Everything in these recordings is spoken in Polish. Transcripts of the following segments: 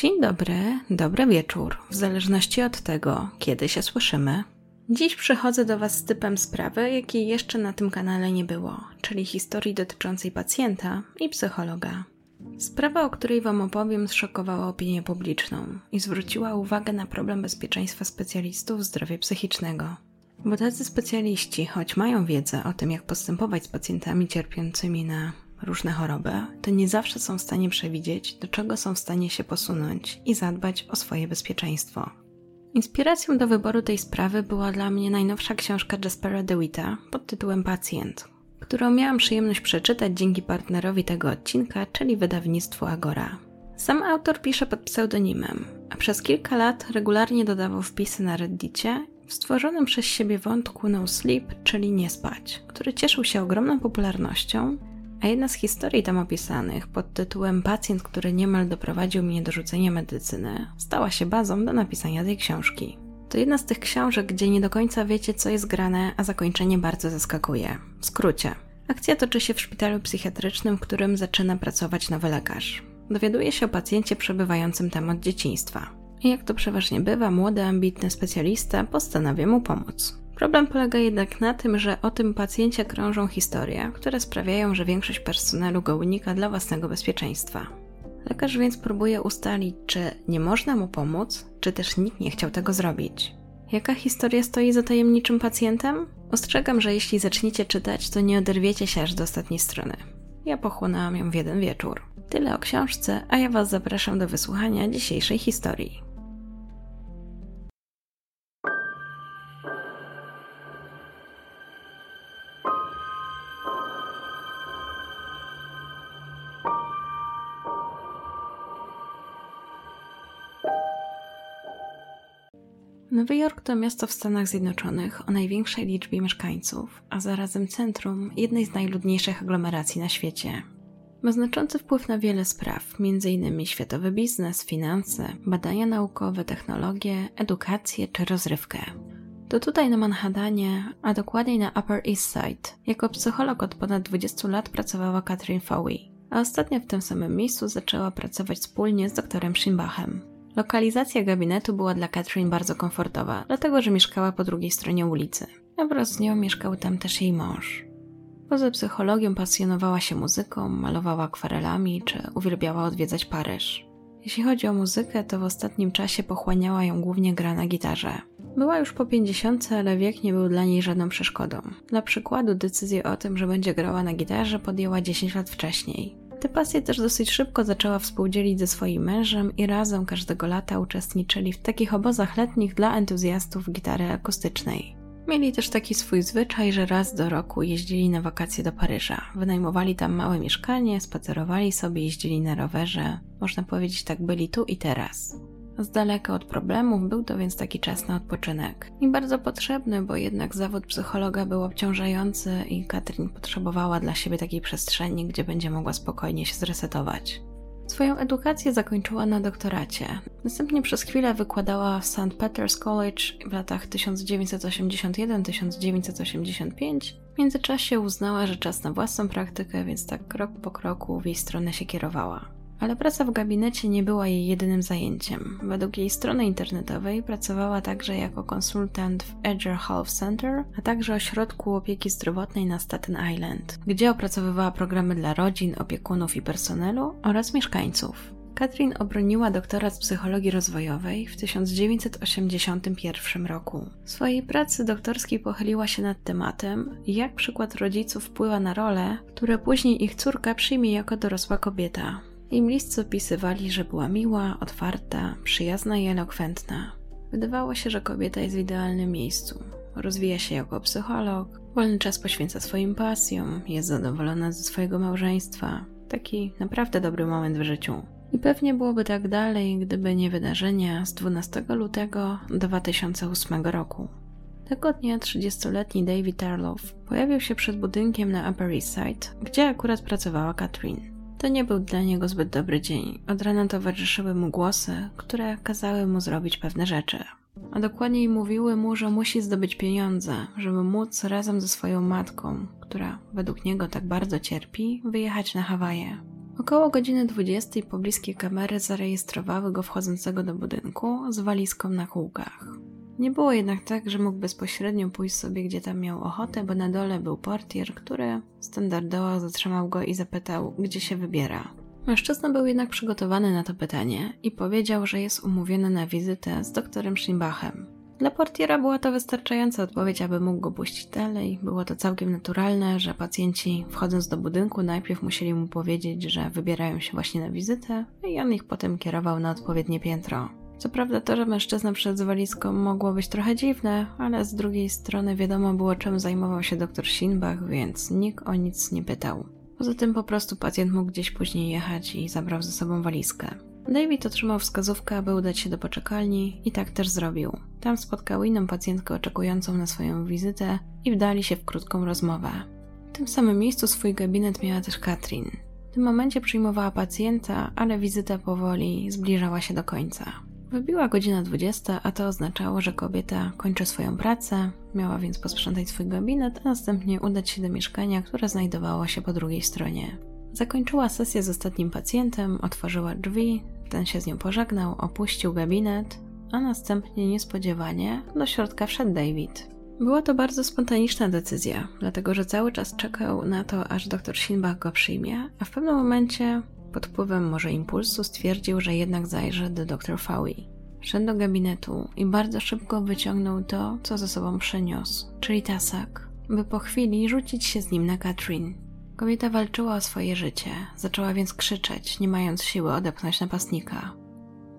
Dzień dobry, dobry wieczór, w zależności od tego, kiedy się słyszymy. Dziś przychodzę do Was z typem sprawy, jakiej jeszcze na tym kanale nie było, czyli historii dotyczącej pacjenta i psychologa. Sprawa, o której Wam opowiem, zszokowała opinię publiczną i zwróciła uwagę na problem bezpieczeństwa specjalistów zdrowia psychicznego. Bo tacy specjaliści, choć mają wiedzę o tym, jak postępować z pacjentami cierpiącymi na różne choroby, to nie zawsze są w stanie przewidzieć, do czego są w stanie się posunąć i zadbać o swoje bezpieczeństwo. Inspiracją do wyboru tej sprawy była dla mnie najnowsza książka Jaspera DeWitta pod tytułem Pacjent, którą miałam przyjemność przeczytać dzięki partnerowi tego odcinka, czyli wydawnictwu Agora. Sam autor pisze pod pseudonimem, a przez kilka lat regularnie dodawał wpisy na Reddicie w stworzonym przez siebie wątku No Sleep, czyli nie spać, który cieszył się ogromną popularnością a jedna z historii tam opisanych pod tytułem Pacjent, który niemal doprowadził mnie do rzucenia medycyny, stała się bazą do napisania tej książki. To jedna z tych książek, gdzie nie do końca wiecie, co jest grane, a zakończenie bardzo zaskakuje. W skrócie. Akcja toczy się w szpitalu psychiatrycznym, w którym zaczyna pracować nowy lekarz. Dowiaduje się o pacjencie przebywającym tam od dzieciństwa. I jak to przeważnie bywa, młody, ambitny specjalista postanawia mu pomóc. Problem polega jednak na tym, że o tym pacjencie krążą historie, które sprawiają, że większość personelu go unika dla własnego bezpieczeństwa. Lekarz więc próbuje ustalić, czy nie można mu pomóc, czy też nikt nie chciał tego zrobić. Jaka historia stoi za tajemniczym pacjentem? Ostrzegam, że jeśli zaczniecie czytać, to nie oderwiecie się aż do ostatniej strony. Ja pochłonęłam ją w jeden wieczór. Tyle o książce, a ja Was zapraszam do wysłuchania dzisiejszej historii. Nowy Jork to miasto w Stanach Zjednoczonych o największej liczbie mieszkańców, a zarazem centrum jednej z najludniejszych aglomeracji na świecie. Ma znaczący wpływ na wiele spraw, m.in. światowy biznes, finanse, badania naukowe, technologie, edukację czy rozrywkę. To tutaj na Manhattanie, a dokładniej na Upper East Side, jako psycholog od ponad 20 lat pracowała Catherine Fowey, a ostatnio w tym samym miejscu zaczęła pracować wspólnie z doktorem Schimbachem. Lokalizacja gabinetu była dla Catherine bardzo komfortowa, dlatego że mieszkała po drugiej stronie ulicy, a wraz z nią mieszkał tam też jej mąż. Poza psychologią pasjonowała się muzyką, malowała akwarelami czy uwielbiała odwiedzać Paryż. Jeśli chodzi o muzykę, to w ostatnim czasie pochłaniała ją głównie gra na gitarze. Była już po pięćdziesiątce, ale wiek nie był dla niej żadną przeszkodą. Dla przykładu decyzję o tym, że będzie grała na gitarze podjęła 10 lat wcześniej. Tę pasję też dosyć szybko zaczęła współdzielić ze swoim mężem i razem każdego lata uczestniczyli w takich obozach letnich dla entuzjastów gitary akustycznej. Mieli też taki swój zwyczaj, że raz do roku jeździli na wakacje do Paryża. Wynajmowali tam małe mieszkanie, spacerowali sobie, jeździli na rowerze. Można powiedzieć, tak byli tu i teraz. Z daleka od problemów był to więc taki czas na odpoczynek. I bardzo potrzebny, bo jednak zawód psychologa był obciążający i Katrin potrzebowała dla siebie takiej przestrzeni, gdzie będzie mogła spokojnie się zresetować. Swoją edukację zakończyła na doktoracie. Następnie przez chwilę wykładała w St. Peter's College w latach 1981-1985. W międzyczasie uznała, że czas na własną praktykę, więc tak krok po kroku w jej stronę się kierowała. Ale praca w gabinecie nie była jej jedynym zajęciem. Według jej strony internetowej pracowała także jako konsultant w Edger Health Center, a także ośrodku opieki zdrowotnej na Staten Island, gdzie opracowywała programy dla rodzin, opiekunów i personelu oraz mieszkańców. Katrin obroniła doktorat z psychologii rozwojowej w 1981 roku. W swojej pracy doktorskiej pochyliła się nad tematem, jak przykład rodziców wpływa na role, które później ich córka przyjmie jako dorosła kobieta. Im bliscy opisywali, że była miła, otwarta, przyjazna i elokwentna. Wydawało się, że kobieta jest w idealnym miejscu. Rozwija się jako psycholog, wolny czas poświęca swoim pasjom, jest zadowolona ze swojego małżeństwa. Taki naprawdę dobry moment w życiu. I pewnie byłoby tak dalej, gdyby nie wydarzenia z 12 lutego 2008 roku. Tego dnia 30-letni David Arlow pojawił się przed budynkiem na Upper East Side, gdzie akurat pracowała Katrin. To nie był dla niego zbyt dobry dzień. Od rana towarzyszyły mu głosy, które kazały mu zrobić pewne rzeczy. A dokładniej mówiły mu, że musi zdobyć pieniądze, żeby móc razem ze swoją matką, która według niego tak bardzo cierpi, wyjechać na Hawaje. Około godziny 20 pobliskie kamery zarejestrowały go wchodzącego do budynku z walizką na kółkach. Nie było jednak tak, że mógł bezpośrednio pójść sobie gdzie tam miał ochotę, bo na dole był portier, który standardowo zatrzymał go i zapytał, gdzie się wybiera. Mężczyzna był jednak przygotowany na to pytanie i powiedział, że jest umówiony na wizytę z doktorem Schimbachem. Dla portiera była to wystarczająca odpowiedź, aby mógł go puścić dalej. Było to całkiem naturalne, że pacjenci wchodząc do budynku najpierw musieli mu powiedzieć, że wybierają się właśnie na wizytę i on ich potem kierował na odpowiednie piętro. Co prawda to, że mężczyzna przed walizką mogło być trochę dziwne, ale z drugiej strony wiadomo było czym zajmował się dr Shinbach, więc nikt o nic nie pytał. Poza tym po prostu pacjent mógł gdzieś później jechać i zabrał ze sobą walizkę. David otrzymał wskazówkę, aby udać się do poczekalni i tak też zrobił. Tam spotkał inną pacjentkę oczekującą na swoją wizytę i wdali się w krótką rozmowę. W tym samym miejscu swój gabinet miała też Katrin. W tym momencie przyjmowała pacjenta, ale wizyta powoli zbliżała się do końca. Wybiła godzina 20, a to oznaczało, że kobieta kończy swoją pracę, miała więc posprzątać swój gabinet, a następnie udać się do mieszkania, które znajdowało się po drugiej stronie. Zakończyła sesję z ostatnim pacjentem, otworzyła drzwi, ten się z nią pożegnał, opuścił gabinet, a następnie niespodziewanie do środka wszedł David. Była to bardzo spontaniczna decyzja, dlatego że cały czas czekał na to, aż dr Sinbach go przyjmie, a w pewnym momencie pod wpływem może impulsu stwierdził, że jednak zajrzy do dr Fowey. Szedł do gabinetu i bardzo szybko wyciągnął to, co ze sobą przyniósł, czyli tasak, by po chwili rzucić się z nim na Katrin. Kobieta walczyła o swoje życie, zaczęła więc krzyczeć, nie mając siły odepchnąć napastnika.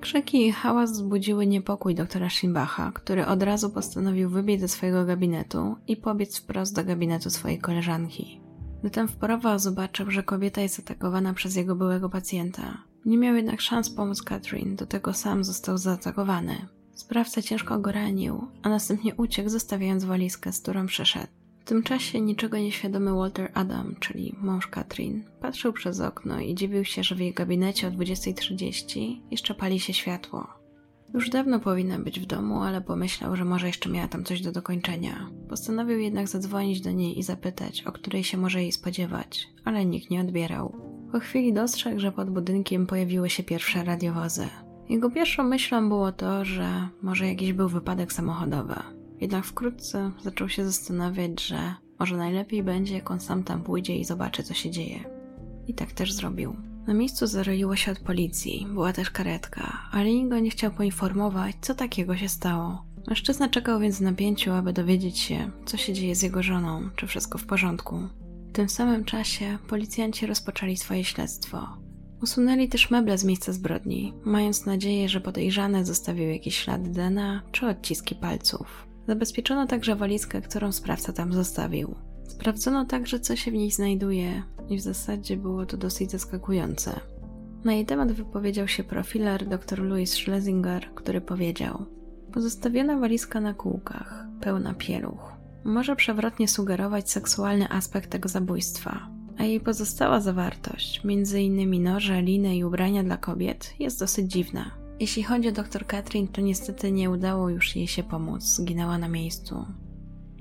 Krzyki i hałas wzbudziły niepokój doktora Schimbacha, który od razu postanowił wybiec ze swojego gabinetu i pobiec wprost do gabinetu swojej koleżanki. Gdy ten wporował, zobaczył, że kobieta jest atakowana przez jego byłego pacjenta. Nie miał jednak szans pomóc Catherine, do tego sam został zaatakowany. Sprawca ciężko go ranił, a następnie uciekł, zostawiając walizkę, z którą przyszedł. W tym czasie niczego nieświadomy Walter Adam, czyli mąż Katrin, patrzył przez okno i dziwił się, że w jej gabinecie o 20.30 jeszcze pali się światło. Już dawno powinna być w domu, ale pomyślał, że może jeszcze miała tam coś do dokończenia. Postanowił jednak zadzwonić do niej i zapytać, o której się może jej spodziewać, ale nikt nie odbierał. Po chwili dostrzegł, że pod budynkiem pojawiły się pierwsze radiowozy. Jego pierwszą myślą było to, że może jakiś był wypadek samochodowy. Jednak wkrótce zaczął się zastanawiać, że może najlepiej będzie, jak on sam tam pójdzie i zobaczy, co się dzieje. I tak też zrobił. Na miejscu zaroiło się od policji, była też karetka, ale nikt go nie chciał poinformować, co takiego się stało. Mężczyzna czekał więc w napięciu, aby dowiedzieć się, co się dzieje z jego żoną, czy wszystko w porządku. W tym samym czasie policjanci rozpoczęli swoje śledztwo. Usunęli też meble z miejsca zbrodni, mając nadzieję, że podejrzany zostawił jakieś ślady DNA czy odciski palców. Zabezpieczono także walizkę, którą sprawca tam zostawił. Sprawdzono także, co się w niej znajduje, i w zasadzie było to dosyć zaskakujące. Na jej temat wypowiedział się profiler dr Louis Schlesinger, który powiedział: Pozostawiona walizka na kółkach, pełna pieluch, może przewrotnie sugerować seksualny aspekt tego zabójstwa, a jej pozostała zawartość, m.in. noże, liny i ubrania dla kobiet, jest dosyć dziwna. Jeśli chodzi o dr Katrin, to niestety nie udało już jej się pomóc, zginęła na miejscu.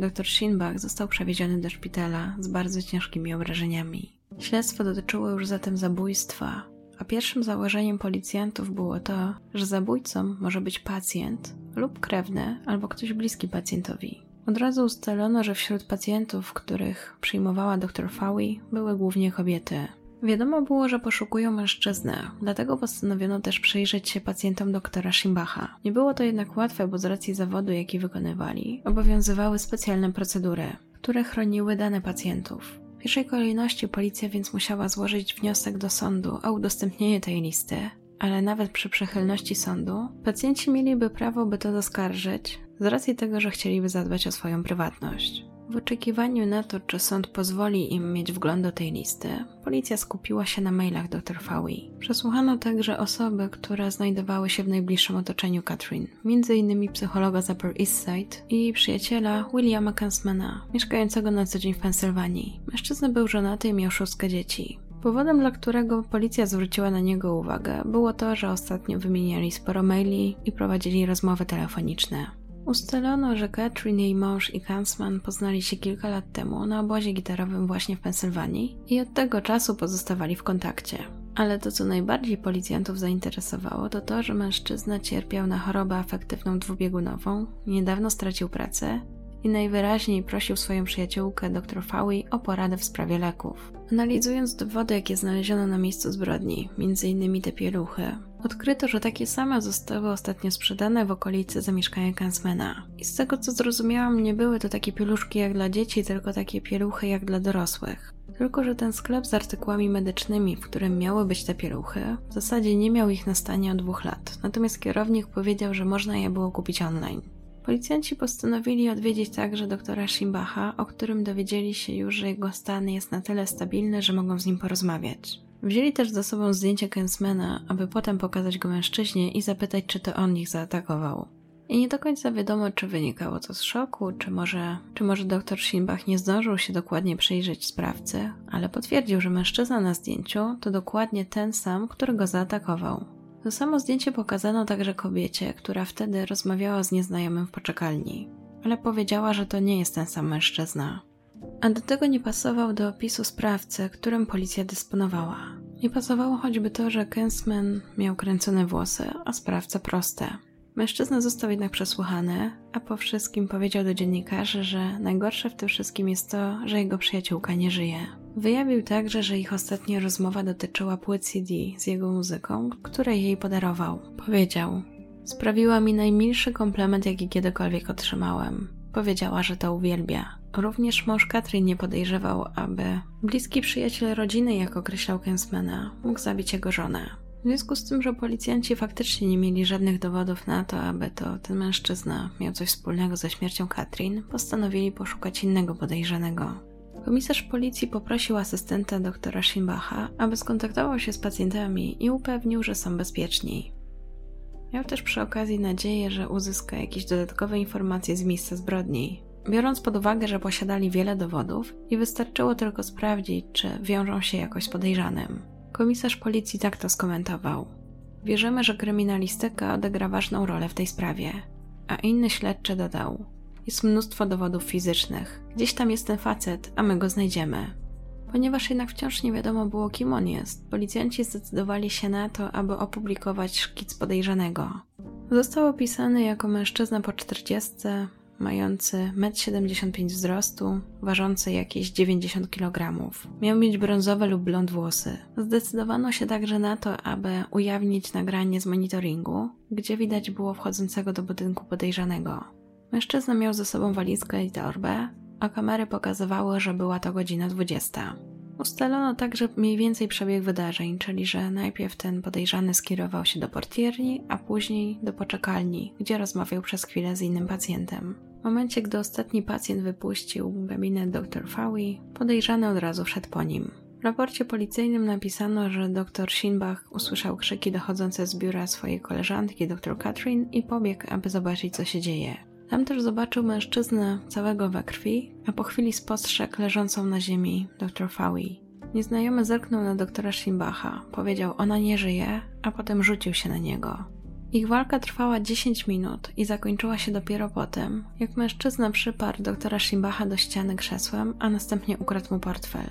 Dr Shinbach został przewieziony do szpitala z bardzo ciężkimi obrażeniami. Śledztwo dotyczyło już zatem zabójstwa, a pierwszym założeniem policjantów było to, że zabójcą może być pacjent lub krewny albo ktoś bliski pacjentowi. Od razu ustalono, że wśród pacjentów, których przyjmowała dr Fowey, były głównie kobiety. Wiadomo było, że poszukują mężczyznę, dlatego postanowiono też przyjrzeć się pacjentom doktora Schimbacha. Nie było to jednak łatwe, bo z racji zawodu, jaki wykonywali, obowiązywały specjalne procedury, które chroniły dane pacjentów. W pierwszej kolejności policja więc musiała złożyć wniosek do sądu o udostępnienie tej listy, ale nawet przy przychylności sądu, pacjenci mieliby prawo, by to zaskarżyć, z racji tego, że chcieliby zadbać o swoją prywatność. W oczekiwaniu na to, czy sąd pozwoli im mieć wgląd do tej listy, policja skupiła się na mailach dr Fowey. Przesłuchano także osoby, które znajdowały się w najbliższym otoczeniu Catherine, m.in. psychologa z Upper East Side i przyjaciela Williama Kansmana, mieszkającego na co dzień w Pensylwanii. Mężczyzna był żonaty i miał szóstkę dzieci. Powodem, dla którego policja zwróciła na niego uwagę, było to, że ostatnio wymieniali sporo maili i prowadzili rozmowy telefoniczne. Ustalono, że Catherine, jej mąż i Kansman poznali się kilka lat temu na obozie gitarowym właśnie w Pensylwanii i od tego czasu pozostawali w kontakcie. Ale to, co najbardziej policjantów zainteresowało, to to, że mężczyzna cierpiał na chorobę afektywną dwubiegunową, niedawno stracił pracę i najwyraźniej prosił swoją przyjaciółkę dr Fawi o poradę w sprawie leków. Analizując dowody, jakie znaleziono na miejscu zbrodni, m.in. te pieluchy, odkryto, że takie same zostały ostatnio sprzedane w okolicy zamieszkania Kansmana. I z tego co zrozumiałam, nie były to takie pieluszki jak dla dzieci, tylko takie pieluchy jak dla dorosłych. Tylko, że ten sklep z artykułami medycznymi, w którym miały być te pieluchy, w zasadzie nie miał ich na stanie od dwóch lat. Natomiast kierownik powiedział, że można je było kupić online. Policjanci postanowili odwiedzić także doktora Shimbacha, o którym dowiedzieli się już, że jego stan jest na tyle stabilny, że mogą z nim porozmawiać. Wzięli też ze sobą zdjęcie Kensmana, aby potem pokazać go mężczyźnie i zapytać, czy to on ich zaatakował. I nie do końca wiadomo, czy wynikało to z szoku, czy może, czy może dr Schimbach nie zdążył się dokładnie przyjrzeć sprawcy, ale potwierdził, że mężczyzna na zdjęciu to dokładnie ten sam, który go zaatakował. To samo zdjęcie pokazano także kobiecie, która wtedy rozmawiała z nieznajomym w poczekalni, ale powiedziała, że to nie jest ten sam mężczyzna. A do tego nie pasował do opisu sprawcy, którym policja dysponowała. Nie pasowało choćby to, że Kensman miał kręcone włosy, a sprawca proste. Mężczyzna został jednak przesłuchany, a po wszystkim powiedział do dziennikarzy, że najgorsze w tym wszystkim jest to, że jego przyjaciółka nie żyje. Wyjawił także, że ich ostatnia rozmowa dotyczyła płyt CD z jego muzyką, które jej podarował. Powiedział: Sprawiła mi najmilszy komplement, jaki kiedykolwiek otrzymałem. Powiedziała, że to uwielbia. Również mąż Katrin nie podejrzewał, aby bliski przyjaciel rodziny, jak określał Kensmana, mógł zabić jego żonę. W związku z tym, że policjanci faktycznie nie mieli żadnych dowodów na to, aby to ten mężczyzna miał coś wspólnego ze śmiercią Katrin, postanowili poszukać innego podejrzanego. Komisarz policji poprosił asystenta doktora Schimbacha, aby skontaktował się z pacjentami i upewnił, że są bezpieczni. Miał też przy okazji nadzieję, że uzyska jakieś dodatkowe informacje z miejsca zbrodni, biorąc pod uwagę, że posiadali wiele dowodów i wystarczyło tylko sprawdzić, czy wiążą się jakoś z podejrzanym. Komisarz policji tak to skomentował. Wierzymy, że kryminalistyka odegra ważną rolę w tej sprawie. A inny śledczy dodał: Jest mnóstwo dowodów fizycznych. Gdzieś tam jest ten facet, a my go znajdziemy. Ponieważ jednak wciąż nie wiadomo było, kim on jest, policjanci zdecydowali się na to, aby opublikować szkic podejrzanego. Został opisany jako mężczyzna po 40, mający 1,75 m wzrostu, ważący jakieś 90 kg. Miał mieć brązowe lub blond włosy. Zdecydowano się także na to, aby ujawnić nagranie z monitoringu, gdzie widać było wchodzącego do budynku podejrzanego. Mężczyzna miał ze sobą walizkę i torbę, a kamery pokazywały, że była to godzina 20. Ustalono także mniej więcej przebieg wydarzeń, czyli że najpierw ten podejrzany skierował się do portierni, a później do poczekalni, gdzie rozmawiał przez chwilę z innym pacjentem. W momencie, gdy ostatni pacjent wypuścił gabinet dr Fawi, podejrzany od razu wszedł po nim. W raporcie policyjnym napisano, że dr Shinbach usłyszał krzyki dochodzące z biura swojej koleżanki dr Katrin i pobiegł, aby zobaczyć, co się dzieje. Tam też zobaczył mężczyznę całego we krwi, a po chwili spostrzegł leżącą na ziemi dr Fawi. Nieznajomy zerknął na doktora Shinbacha, powiedział ona nie żyje, a potem rzucił się na niego. Ich walka trwała 10 minut i zakończyła się dopiero potem, jak mężczyzna przyparł doktora Shimbacha do ściany krzesłem, a następnie ukradł mu portfel.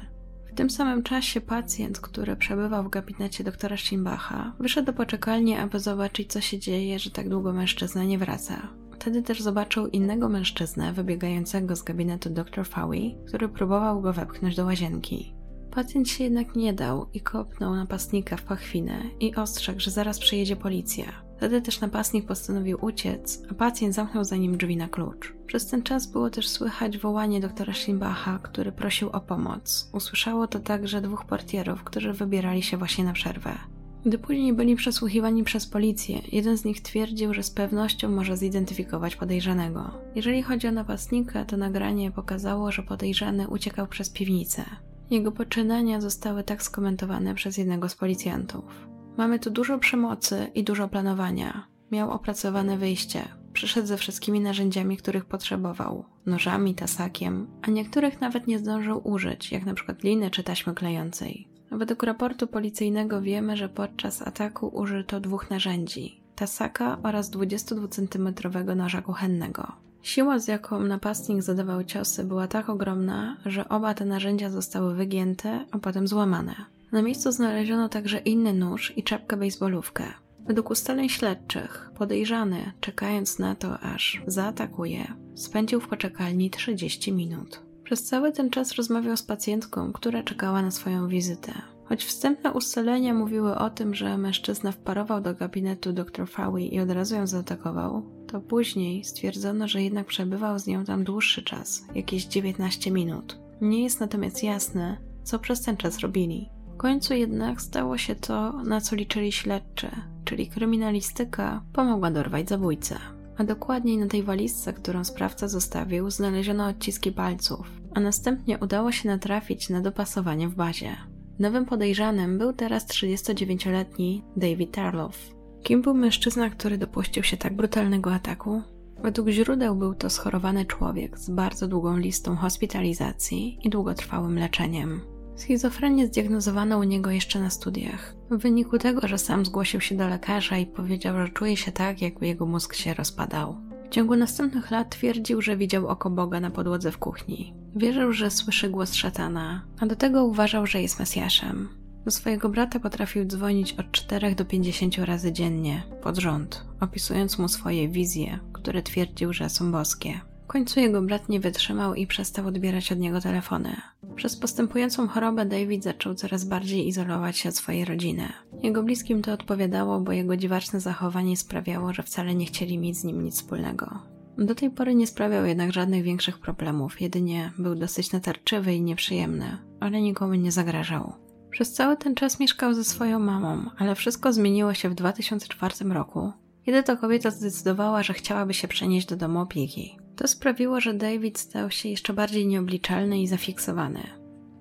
W tym samym czasie pacjent, który przebywał w gabinecie doktora Shimbacha, wyszedł do poczekalni, aby zobaczyć, co się dzieje, że tak długo mężczyzna nie wraca. Wtedy też zobaczył innego mężczyznę wybiegającego z gabinetu dr Fawi, który próbował go wepchnąć do łazienki. Pacjent się jednak nie dał i kopnął napastnika w pachwinę i ostrzegł, że zaraz przyjedzie policja. Wtedy też napastnik postanowił uciec, a pacjent zamknął za nim drzwi na klucz. Przez ten czas było też słychać wołanie doktora Schimbacha, który prosił o pomoc. Usłyszało to także dwóch portierów, którzy wybierali się właśnie na przerwę. Gdy później byli przesłuchiwani przez policję, jeden z nich twierdził, że z pewnością może zidentyfikować podejrzanego. Jeżeli chodzi o napastnika, to nagranie pokazało, że podejrzany uciekał przez piwnicę. Jego poczynania zostały tak skomentowane przez jednego z policjantów. Mamy tu dużo przemocy i dużo planowania. Miał opracowane wyjście. Przyszedł ze wszystkimi narzędziami, których potrzebował nożami, tasakiem, a niektórych nawet nie zdążył użyć, jak na przykład liny czy taśmy klejącej. Według raportu policyjnego wiemy, że podczas ataku użyto dwóch narzędzi: tasaka oraz 22-centymetrowego noża kuchennego. Siła, z jaką napastnik zadawał ciosy, była tak ogromna, że oba te narzędzia zostały wygięte, a potem złamane. Na miejscu znaleziono także inny nóż i czapkę baseballówkę. Według ustaleń śledczych, podejrzany, czekając na to, aż zaatakuje, spędził w poczekalni 30 minut. Przez cały ten czas rozmawiał z pacjentką, która czekała na swoją wizytę. Choć wstępne ustalenia mówiły o tym, że mężczyzna wparował do gabinetu dr Fawi i od razu ją zaatakował, to później stwierdzono, że jednak przebywał z nią tam dłuższy czas, jakieś 19 minut. Nie jest natomiast jasne, co przez ten czas robili. Końcu jednak stało się to, na co liczyli śledczy, czyli kryminalistyka pomogła dorwać zabójcę. A dokładniej na tej walizce, którą sprawca zostawił, znaleziono odciski palców, a następnie udało się natrafić na dopasowanie w bazie. Nowym podejrzanym był teraz 39-letni David Tarloff. Kim był mężczyzna, który dopuścił się tak brutalnego ataku? Według źródeł był to schorowany człowiek z bardzo długą listą hospitalizacji i długotrwałym leczeniem. Schizofrenię zdiagnozowano u niego jeszcze na studiach. W wyniku tego, że sam zgłosił się do lekarza i powiedział, że czuje się tak, jakby jego mózg się rozpadał. W ciągu następnych lat twierdził, że widział oko Boga na podłodze w kuchni. Wierzył, że słyszy głos szatana, a do tego uważał, że jest Mesjaszem. Do swojego brata potrafił dzwonić od 4 do 50 razy dziennie, pod rząd, opisując mu swoje wizje, które twierdził, że są boskie. Końcu jego brat nie wytrzymał i przestał odbierać od niego telefony. Przez postępującą chorobę David zaczął coraz bardziej izolować się od swojej rodziny. Jego bliskim to odpowiadało, bo jego dziwaczne zachowanie sprawiało, że wcale nie chcieli mieć z nim nic wspólnego. Do tej pory nie sprawiał jednak żadnych większych problemów, jedynie był dosyć natarczywy i nieprzyjemny, ale nikomu nie zagrażał. Przez cały ten czas mieszkał ze swoją mamą, ale wszystko zmieniło się w 2004 roku, kiedy to kobieta zdecydowała, że chciałaby się przenieść do domu opieki. To sprawiło, że David stał się jeszcze bardziej nieobliczalny i zafiksowany.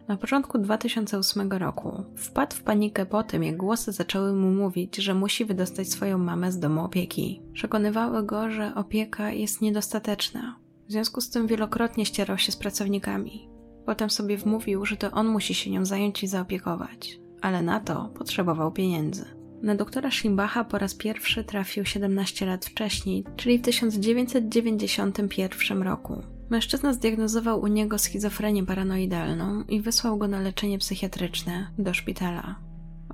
Na początku 2008 roku wpadł w panikę po tym, jak głosy zaczęły mu mówić, że musi wydostać swoją mamę z domu opieki. Przekonywały go, że opieka jest niedostateczna. W związku z tym wielokrotnie ścierał się z pracownikami. Potem sobie wmówił, że to on musi się nią zająć i zaopiekować, ale na to potrzebował pieniędzy. Na doktora Schimbacha po raz pierwszy trafił 17 lat wcześniej, czyli w 1991 roku. Mężczyzna zdiagnozował u niego schizofrenię paranoidalną i wysłał go na leczenie psychiatryczne do szpitala.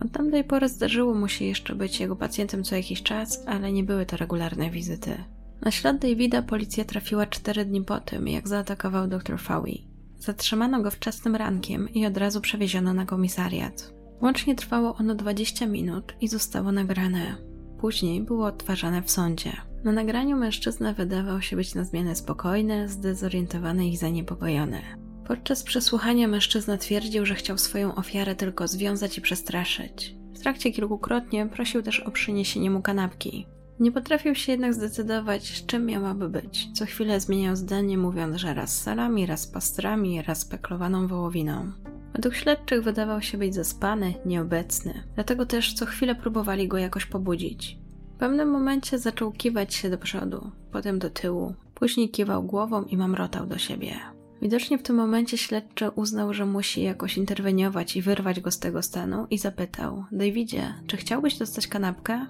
Od tamtej pory zdarzyło mu się jeszcze być jego pacjentem co jakiś czas, ale nie były to regularne wizyty. Na ślad Davida policja trafiła 4 dni po tym, jak zaatakował dr Fawi. Zatrzymano go wczesnym rankiem i od razu przewieziono na komisariat. Łącznie trwało ono 20 minut i zostało nagrane. Później było odtwarzane w sądzie. Na nagraniu mężczyzna wydawał się być na zmianę spokojny, zdezorientowany i zaniepokojony. Podczas przesłuchania mężczyzna twierdził, że chciał swoją ofiarę tylko związać i przestraszyć. W trakcie kilkukrotnie prosił też o przyniesienie mu kanapki. Nie potrafił się jednak zdecydować, z czym miałaby być. Co chwilę zmieniał zdanie, mówiąc, że raz salami, raz pastrami, raz peklowaną wołowiną. Według śledczych wydawał się być zaspany, nieobecny, dlatego też co chwilę próbowali go jakoś pobudzić. W pewnym momencie zaczął kiwać się do przodu, potem do tyłu, później kiwał głową i mamrotał do siebie. Widocznie w tym momencie śledczy uznał, że musi jakoś interweniować i wyrwać go z tego stanu i zapytał: Davidzie, czy chciałbyś dostać kanapkę?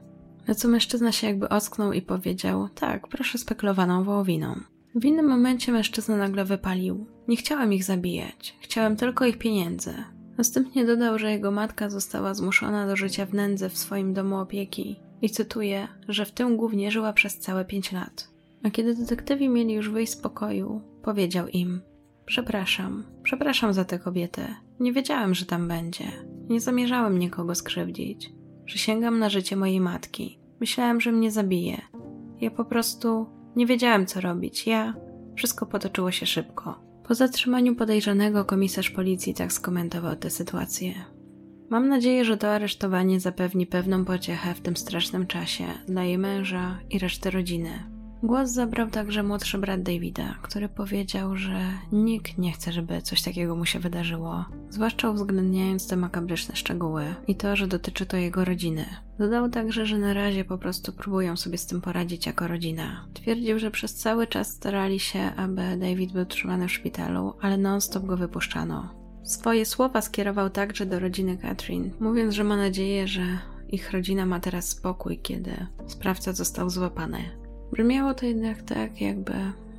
Na co mężczyzna się jakby ocknął i powiedział: Tak, proszę speklowaną wołowiną. W innym momencie mężczyzna nagle wypalił: Nie chciałem ich zabijać, chciałem tylko ich pieniędzy. Następnie dodał, że jego matka została zmuszona do życia w nędzy w swoim domu opieki i cytuję, że w tym głównie żyła przez całe pięć lat. A kiedy detektywi mieli już wyjść z pokoju, powiedział im: Przepraszam, przepraszam za tę kobietę. Nie wiedziałem, że tam będzie. Nie zamierzałem nikogo skrzywdzić. Przysięgam na życie mojej matki. Myślałem, że mnie zabije. Ja po prostu nie wiedziałem, co robić. Ja. Wszystko potoczyło się szybko. Po zatrzymaniu podejrzanego komisarz policji tak skomentował tę sytuację. Mam nadzieję, że to aresztowanie zapewni pewną pociechę w tym strasznym czasie dla jej męża i reszty rodziny. Głos zabrał także młodszy brat Davida, który powiedział, że nikt nie chce, żeby coś takiego mu się wydarzyło, zwłaszcza uwzględniając te makabryczne szczegóły i to, że dotyczy to jego rodziny. Dodał także, że na razie po prostu próbują sobie z tym poradzić jako rodzina. Twierdził, że przez cały czas starali się, aby David był trzymany w szpitalu, ale non-stop go wypuszczano. Swoje słowa skierował także do rodziny Catherine, mówiąc, że ma nadzieję, że ich rodzina ma teraz spokój, kiedy sprawca został złapany. Brzmiało to jednak tak, jakby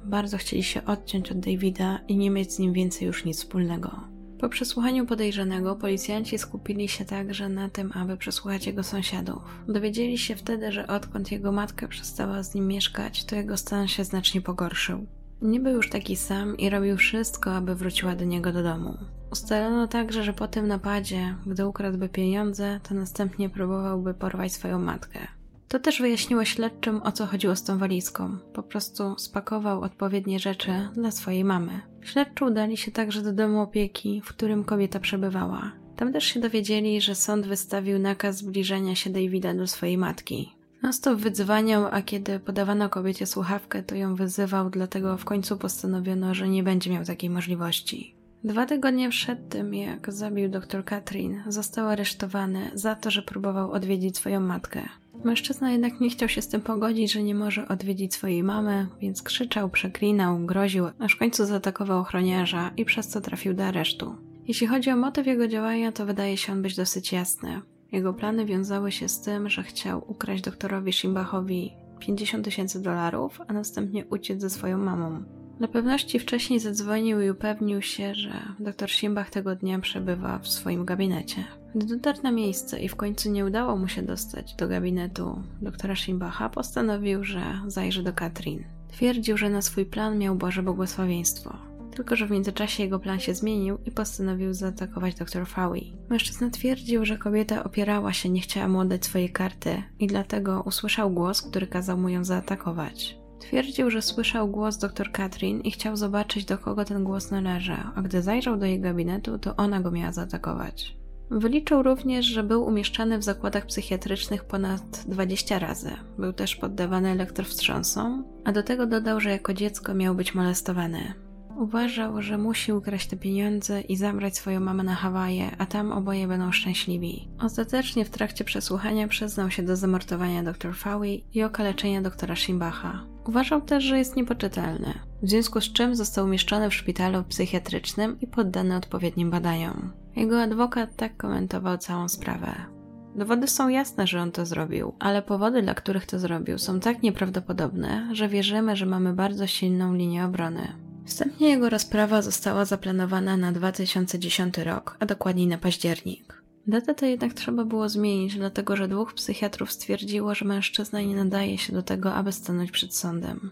bardzo chcieli się odciąć od Davida i nie mieć z nim więcej już nic wspólnego. Po przesłuchaniu podejrzanego policjanci skupili się także na tym, aby przesłuchać jego sąsiadów. Dowiedzieli się wtedy, że odkąd jego matka przestała z nim mieszkać, to jego stan się znacznie pogorszył. Nie był już taki sam i robił wszystko, aby wróciła do niego do domu. Ustalono także, że po tym napadzie, gdy ukradłby pieniądze, to następnie próbowałby porwać swoją matkę. To też wyjaśniło śledczym, o co chodziło z tą walizką. Po prostu spakował odpowiednie rzeczy dla swojej mamy. Śledczy udali się także do domu opieki, w którym kobieta przebywała. Tam też się dowiedzieli, że sąd wystawił nakaz zbliżenia się Davida do swojej matki. Non-stop wydzwaniał, a kiedy podawano kobiecie słuchawkę, to ją wyzywał, dlatego w końcu postanowiono, że nie będzie miał takiej możliwości. Dwa tygodnie przed tym, jak zabił dr Katrin, został aresztowany za to, że próbował odwiedzić swoją matkę. Mężczyzna jednak nie chciał się z tym pogodzić, że nie może odwiedzić swojej mamy, więc krzyczał, przeklinał, groził, aż w końcu zaatakował ochroniarza i przez co trafił do aresztu. Jeśli chodzi o motyw jego działania, to wydaje się on być dosyć jasny. Jego plany wiązały się z tym, że chciał ukraść doktorowi Schimbachowi 50 tysięcy dolarów, a następnie uciec ze swoją mamą. Dla pewności wcześniej zadzwonił i upewnił się, że dr Simbach tego dnia przebywa w swoim gabinecie. Gdy dotarł na miejsce i w końcu nie udało mu się dostać do gabinetu doktora Simbacha, postanowił, że zajrzy do Katrin. Twierdził, że na swój plan miał Boże błogosławieństwo. Tylko, że w międzyczasie jego plan się zmienił i postanowił zaatakować dr Fawi. Mężczyzna twierdził, że kobieta opierała się, nie chciała mu oddać swojej karty i dlatego usłyszał głos, który kazał mu ją zaatakować. Twierdził, że słyszał głos dr Katrin i chciał zobaczyć, do kogo ten głos należy, a gdy zajrzał do jej gabinetu, to ona go miała zaatakować. Wyliczył również, że był umieszczany w zakładach psychiatrycznych ponad 20 razy. Był też poddawany elektrowstrząsom, a do tego dodał, że jako dziecko miał być molestowany. Uważał, że musi ukraść te pieniądze i zabrać swoją mamę na Hawaje, a tam oboje będą szczęśliwi. Ostatecznie w trakcie przesłuchania przyznał się do zamordowania dr Fawi i okaleczenia doktora Shimbacha. Uważał też, że jest niepoczytalny, w związku z czym został umieszczony w szpitalu psychiatrycznym i poddany odpowiednim badaniom. Jego adwokat tak komentował całą sprawę. Dowody są jasne, że on to zrobił, ale powody, dla których to zrobił, są tak nieprawdopodobne, że wierzymy, że mamy bardzo silną linię obrony. Wstępnie jego rozprawa została zaplanowana na 2010 rok, a dokładniej na październik. Datę to jednak trzeba było zmienić, dlatego że dwóch psychiatrów stwierdziło, że mężczyzna nie nadaje się do tego, aby stanąć przed sądem.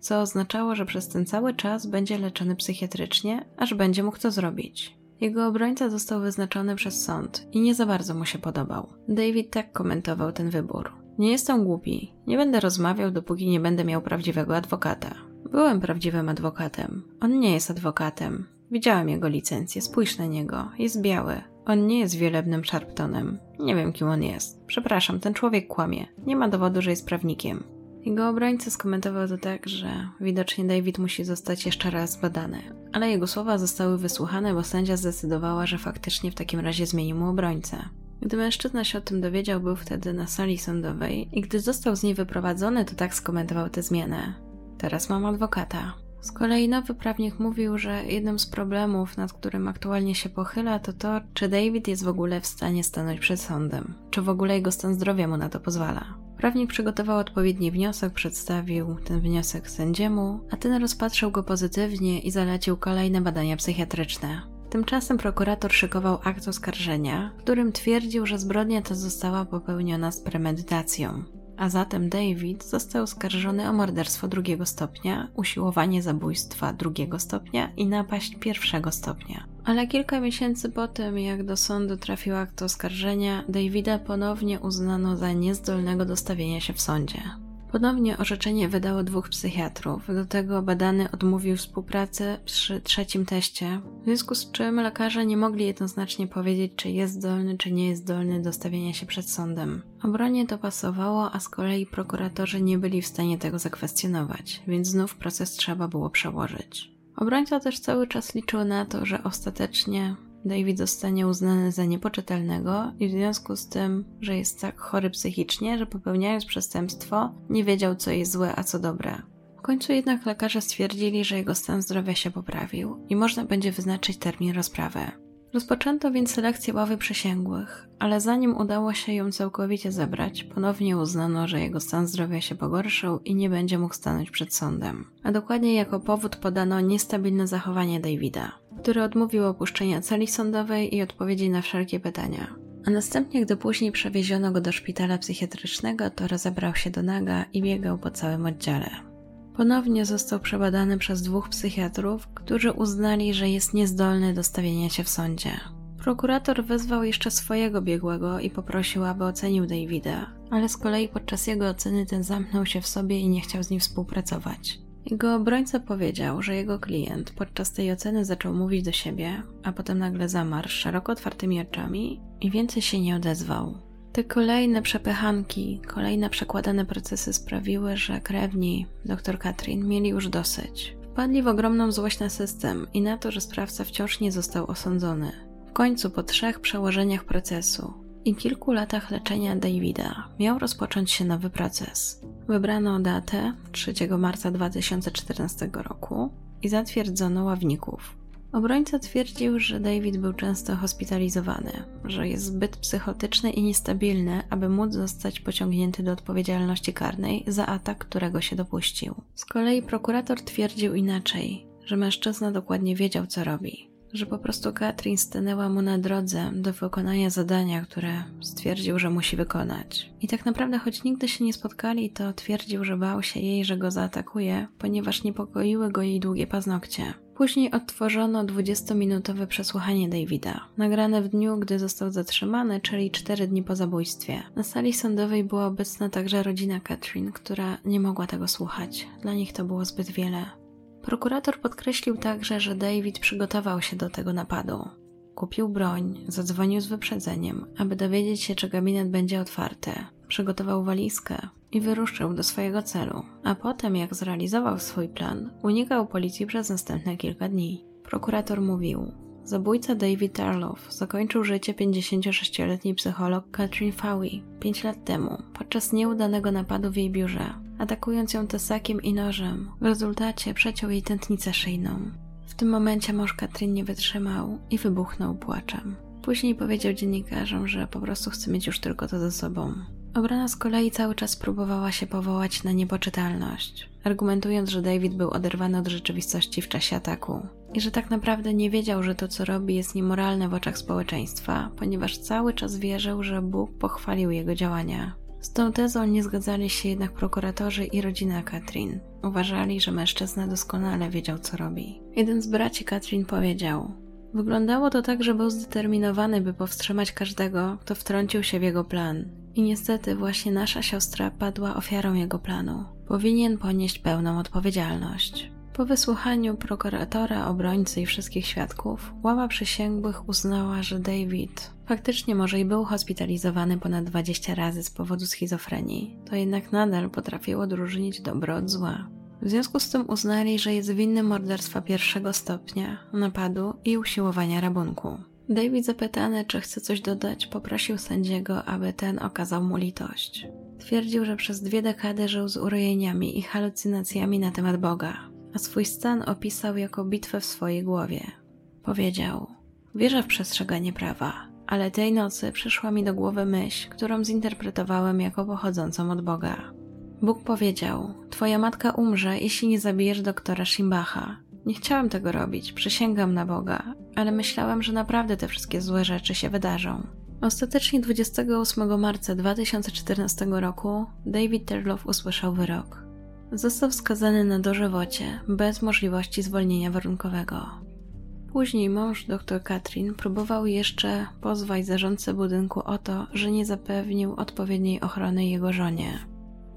Co oznaczało, że przez ten cały czas będzie leczony psychiatrycznie, aż będzie mógł to zrobić. Jego obrońca został wyznaczony przez sąd i nie za bardzo mu się podobał. David tak komentował ten wybór. Nie jestem głupi. Nie będę rozmawiał, dopóki nie będę miał prawdziwego adwokata. Byłem prawdziwym adwokatem. On nie jest adwokatem. Widziałem jego licencję, spójrz na niego. Jest biały. On nie jest wielebnym Sharptonem. Nie wiem, kim on jest. Przepraszam, ten człowiek kłamie. Nie ma dowodu, że jest prawnikiem. Jego obrońca skomentował to tak, że widocznie David musi zostać jeszcze raz zbadany. Ale jego słowa zostały wysłuchane, bo sędzia zdecydowała, że faktycznie w takim razie zmieni mu obrońcę. Gdy mężczyzna się o tym dowiedział, był wtedy na sali sądowej i gdy został z niej wyprowadzony, to tak skomentował tę zmianę. Teraz mam adwokata. Z kolei nowy prawnik mówił, że jednym z problemów, nad którym aktualnie się pochyla, to to, czy David jest w ogóle w stanie stanąć przed sądem, czy w ogóle jego stan zdrowia mu na to pozwala. Prawnik przygotował odpowiedni wniosek, przedstawił ten wniosek sędziemu, a ten rozpatrzył go pozytywnie i zalecił kolejne badania psychiatryczne. Tymczasem prokurator szykował akt oskarżenia, w którym twierdził, że zbrodnia ta została popełniona z premedytacją. A zatem David został oskarżony o morderstwo drugiego stopnia, usiłowanie zabójstwa drugiego stopnia i napaść pierwszego stopnia. Ale kilka miesięcy po tym, jak do sądu trafił akt oskarżenia, Davida ponownie uznano za niezdolnego do stawienia się w sądzie. Ponownie orzeczenie wydało dwóch psychiatrów. Do tego badany odmówił współpracy przy trzecim teście, w związku z czym lekarze nie mogli jednoznacznie powiedzieć, czy jest zdolny, czy nie jest zdolny do stawienia się przed sądem. Obronie to pasowało, a z kolei prokuratorzy nie byli w stanie tego zakwestionować, więc znów proces trzeba było przełożyć. Obrońca też cały czas liczył na to, że ostatecznie David zostanie uznany za niepoczytalnego i w związku z tym, że jest tak chory psychicznie, że popełniając przestępstwo, nie wiedział, co jest złe, a co dobre. W końcu jednak lekarze stwierdzili, że jego stan zdrowia się poprawił i można będzie wyznaczyć termin rozprawy. Rozpoczęto więc selekcję ławy przysięgłych, ale zanim udało się ją całkowicie zebrać, ponownie uznano, że jego stan zdrowia się pogorszył i nie będzie mógł stanąć przed sądem. A dokładnie jako powód podano niestabilne zachowanie Davida. który odmówił opuszczenia celi sądowej i odpowiedzi na wszelkie pytania. A następnie, gdy później przewieziono go do szpitala psychiatrycznego, to rozebrał się do naga i biegał po całym oddziale. Ponownie został przebadany przez dwóch psychiatrów, którzy uznali, że jest niezdolny do stawienia się w sądzie. Prokurator wezwał jeszcze swojego biegłego i poprosił, aby ocenił Davida, ale z kolei podczas jego oceny ten zamknął się w sobie i nie chciał z nim współpracować. Jego obrońca powiedział, że jego klient podczas tej oceny zaczął mówić do siebie, a potem nagle zamarł szeroko otwartymi oczami i więcej się nie odezwał. Te kolejne przepychanki, kolejne przekładane procesy sprawiły, że krewni dr Katrin mieli już dosyć. Wpadli w ogromną złość na system i na to, że sprawca wciąż nie został osądzony. W końcu po trzech przełożeniach procesu i kilku latach leczenia Davida miał rozpocząć się nowy proces. Wybrano datę 3 marca 2014 roku i zatwierdzono ławników. Obrońca twierdził, że David był często hospitalizowany, że jest zbyt psychotyczny i niestabilny, aby móc zostać pociągnięty do odpowiedzialności karnej za atak, którego się dopuścił. Z kolei prokurator twierdził inaczej, że mężczyzna dokładnie wiedział, co robi, że po prostu Katrin stanęła mu na drodze do wykonania zadania, które stwierdził, że musi wykonać. I tak naprawdę, choć nigdy się nie spotkali, to twierdził, że bał się jej, że go zaatakuje, ponieważ niepokoiły go jej długie paznokcie. Później odtworzono 20-minutowe przesłuchanie Davida, nagrane w dniu, gdy został zatrzymany, czyli 4 dni po zabójstwie. Na sali sądowej była obecna także rodzina Katrin, która nie mogła tego słuchać. Dla nich to było zbyt wiele. Prokurator podkreślił także, że David przygotował się do tego napadu. Kupił broń, zadzwonił z wyprzedzeniem, aby dowiedzieć się, czy gabinet będzie otwarty. Przygotował walizkę i wyruszył do swojego celu, a potem, jak zrealizował swój plan, unikał policji przez następne kilka dni. Prokurator mówił: Zabójca David Tarlow zakończył życie 56-letniej psycholog Katrin Fowey 5 lat temu podczas nieudanego napadu w jej biurze, atakując ją tesakiem i nożem. W rezultacie przeciął jej tętnicę szyjną. W tym momencie mąż Katrin nie wytrzymał i wybuchnął płaczem. Później powiedział dziennikarzom, że po prostu chce mieć już tylko to ze sobą. Obrona z kolei cały czas próbowała się powołać na niepoczytalność, argumentując, że David był oderwany od rzeczywistości w czasie ataku i że tak naprawdę nie wiedział, że to co robi jest niemoralne w oczach społeczeństwa, ponieważ cały czas wierzył, że Bóg pochwalił jego działania. Z tą tezą nie zgadzali się jednak prokuratorzy i rodzina Katrin. Uważali, że mężczyzna doskonale wiedział, co robi. Jeden z braci Katrin powiedział: Wyglądało to tak, że był zdeterminowany, by powstrzymać każdego, kto wtrącił się w jego plan. I niestety właśnie nasza siostra padła ofiarą jego planu. Powinien ponieść pełną odpowiedzialność. Po wysłuchaniu prokuratora, obrońcy i wszystkich świadków, ława przysięgłych uznała, że David faktycznie może i był hospitalizowany ponad 20 razy z powodu schizofrenii, to jednak nadal potrafił odróżnić dobro od zła. W związku z tym uznali, że jest winny morderstwa pierwszego stopnia, napadu i usiłowania rabunku. David zapytany, czy chce coś dodać, poprosił sędziego, aby ten okazał mu litość. Twierdził, że przez dwie dekady żył z urojeniami i halucynacjami na temat Boga, a swój stan opisał jako bitwę w swojej głowie. Powiedział: Wierzę w przestrzeganie prawa, ale tej nocy przyszła mi do głowy myśl, którą zinterpretowałem jako pochodzącą od Boga. Bóg powiedział: Twoja matka umrze, jeśli nie zabijesz doktora Shimbacha. Nie chciałem tego robić, przysięgam na Boga, ale myślałem, że naprawdę te wszystkie złe rzeczy się wydarzą. Ostatecznie 28 marca 2014 roku David Terlow usłyszał wyrok. Został skazany na dożywocie, bez możliwości zwolnienia warunkowego. Później mąż dr Katrin próbował jeszcze pozwać zarządcę budynku o to, że nie zapewnił odpowiedniej ochrony jego żonie.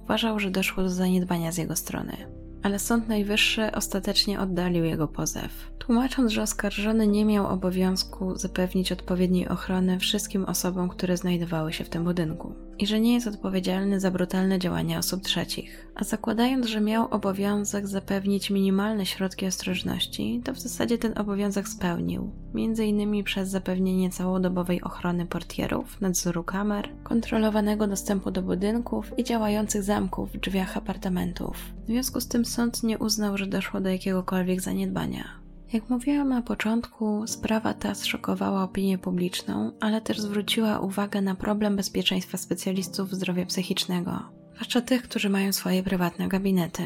Uważał, że doszło do zaniedbania z jego strony ale Sąd Najwyższy ostatecznie oddalił jego pozew, tłumacząc, że oskarżony nie miał obowiązku zapewnić odpowiedniej ochrony wszystkim osobom, które znajdowały się w tym budynku i że nie jest odpowiedzialny za brutalne działania osób trzecich. A zakładając, że miał obowiązek zapewnić minimalne środki ostrożności, to w zasadzie ten obowiązek spełnił, m.in. przez zapewnienie całodobowej ochrony portierów, nadzoru kamer, kontrolowanego dostępu do budynków i działających zamków w drzwiach apartamentów. W związku z tym sąd nie uznał, że doszło do jakiegokolwiek zaniedbania. Jak mówiłam na początku, sprawa ta zszokowała opinię publiczną, ale też zwróciła uwagę na problem bezpieczeństwa specjalistów zdrowia psychicznego, zwłaszcza tych, którzy mają swoje prywatne gabinety.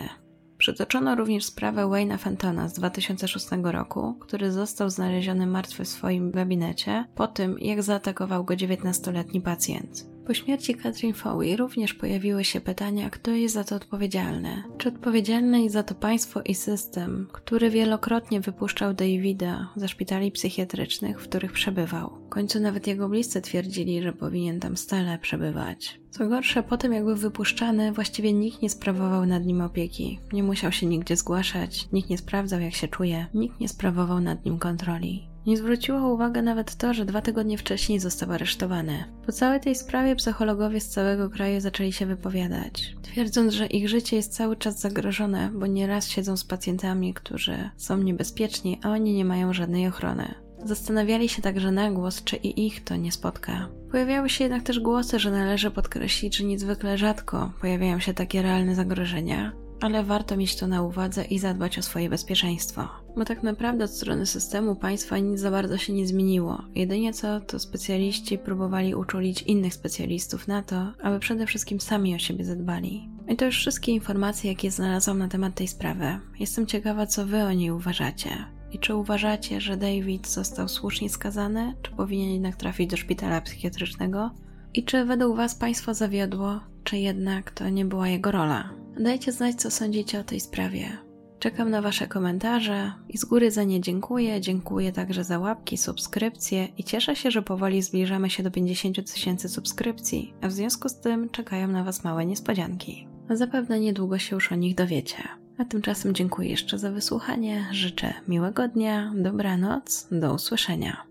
Przytoczono również sprawę Wayne'a Fentona z 2006 roku, który został znaleziony martwy w swoim gabinecie po tym, jak zaatakował go 19-letni pacjent. Po śmierci Catherine Fowey również pojawiły się pytania, kto jest za to odpowiedzialny. Czy odpowiedzialny jest za to państwo i system, który wielokrotnie wypuszczał Davida ze szpitali psychiatrycznych, w których przebywał. W końcu nawet jego bliscy twierdzili, że powinien tam stale przebywać. Co gorsze, po tym jak był wypuszczany, właściwie nikt nie sprawował nad nim opieki. Nie musiał się nigdzie zgłaszać, nikt nie sprawdzał jak się czuje, nikt nie sprawował nad nim kontroli. Nie zwróciło uwagi nawet to, że dwa tygodnie wcześniej został aresztowany. Po całej tej sprawie psychologowie z całego kraju zaczęli się wypowiadać, twierdząc, że ich życie jest cały czas zagrożone, bo nieraz siedzą z pacjentami, którzy są niebezpieczni, a oni nie mają żadnej ochrony. Zastanawiali się także na głos, czy i ich to nie spotka. Pojawiały się jednak też głosy, że należy podkreślić, że niezwykle rzadko pojawiają się takie realne zagrożenia, ale warto mieć to na uwadze i zadbać o swoje bezpieczeństwo. Bo tak naprawdę od strony systemu państwa nic za bardzo się nie zmieniło. Jedynie co to specjaliści próbowali uczulić innych specjalistów na to, aby przede wszystkim sami o siebie zadbali. I to już wszystkie informacje, jakie znalazłam na temat tej sprawy. Jestem ciekawa, co wy o niej uważacie. I czy uważacie, że David został słusznie skazany, czy powinien jednak trafić do szpitala psychiatrycznego? I czy według Was państwo zawiodło, czy jednak to nie była jego rola? Dajcie znać, co sądzicie o tej sprawie. Czekam na Wasze komentarze i z góry za nie dziękuję. Dziękuję także za łapki, subskrypcje i cieszę się, że powoli zbliżamy się do 50 tysięcy subskrypcji, a w związku z tym czekają na Was małe niespodzianki. Zapewne niedługo się już o nich dowiecie. A tymczasem dziękuję jeszcze za wysłuchanie, życzę miłego dnia, dobranoc, do usłyszenia.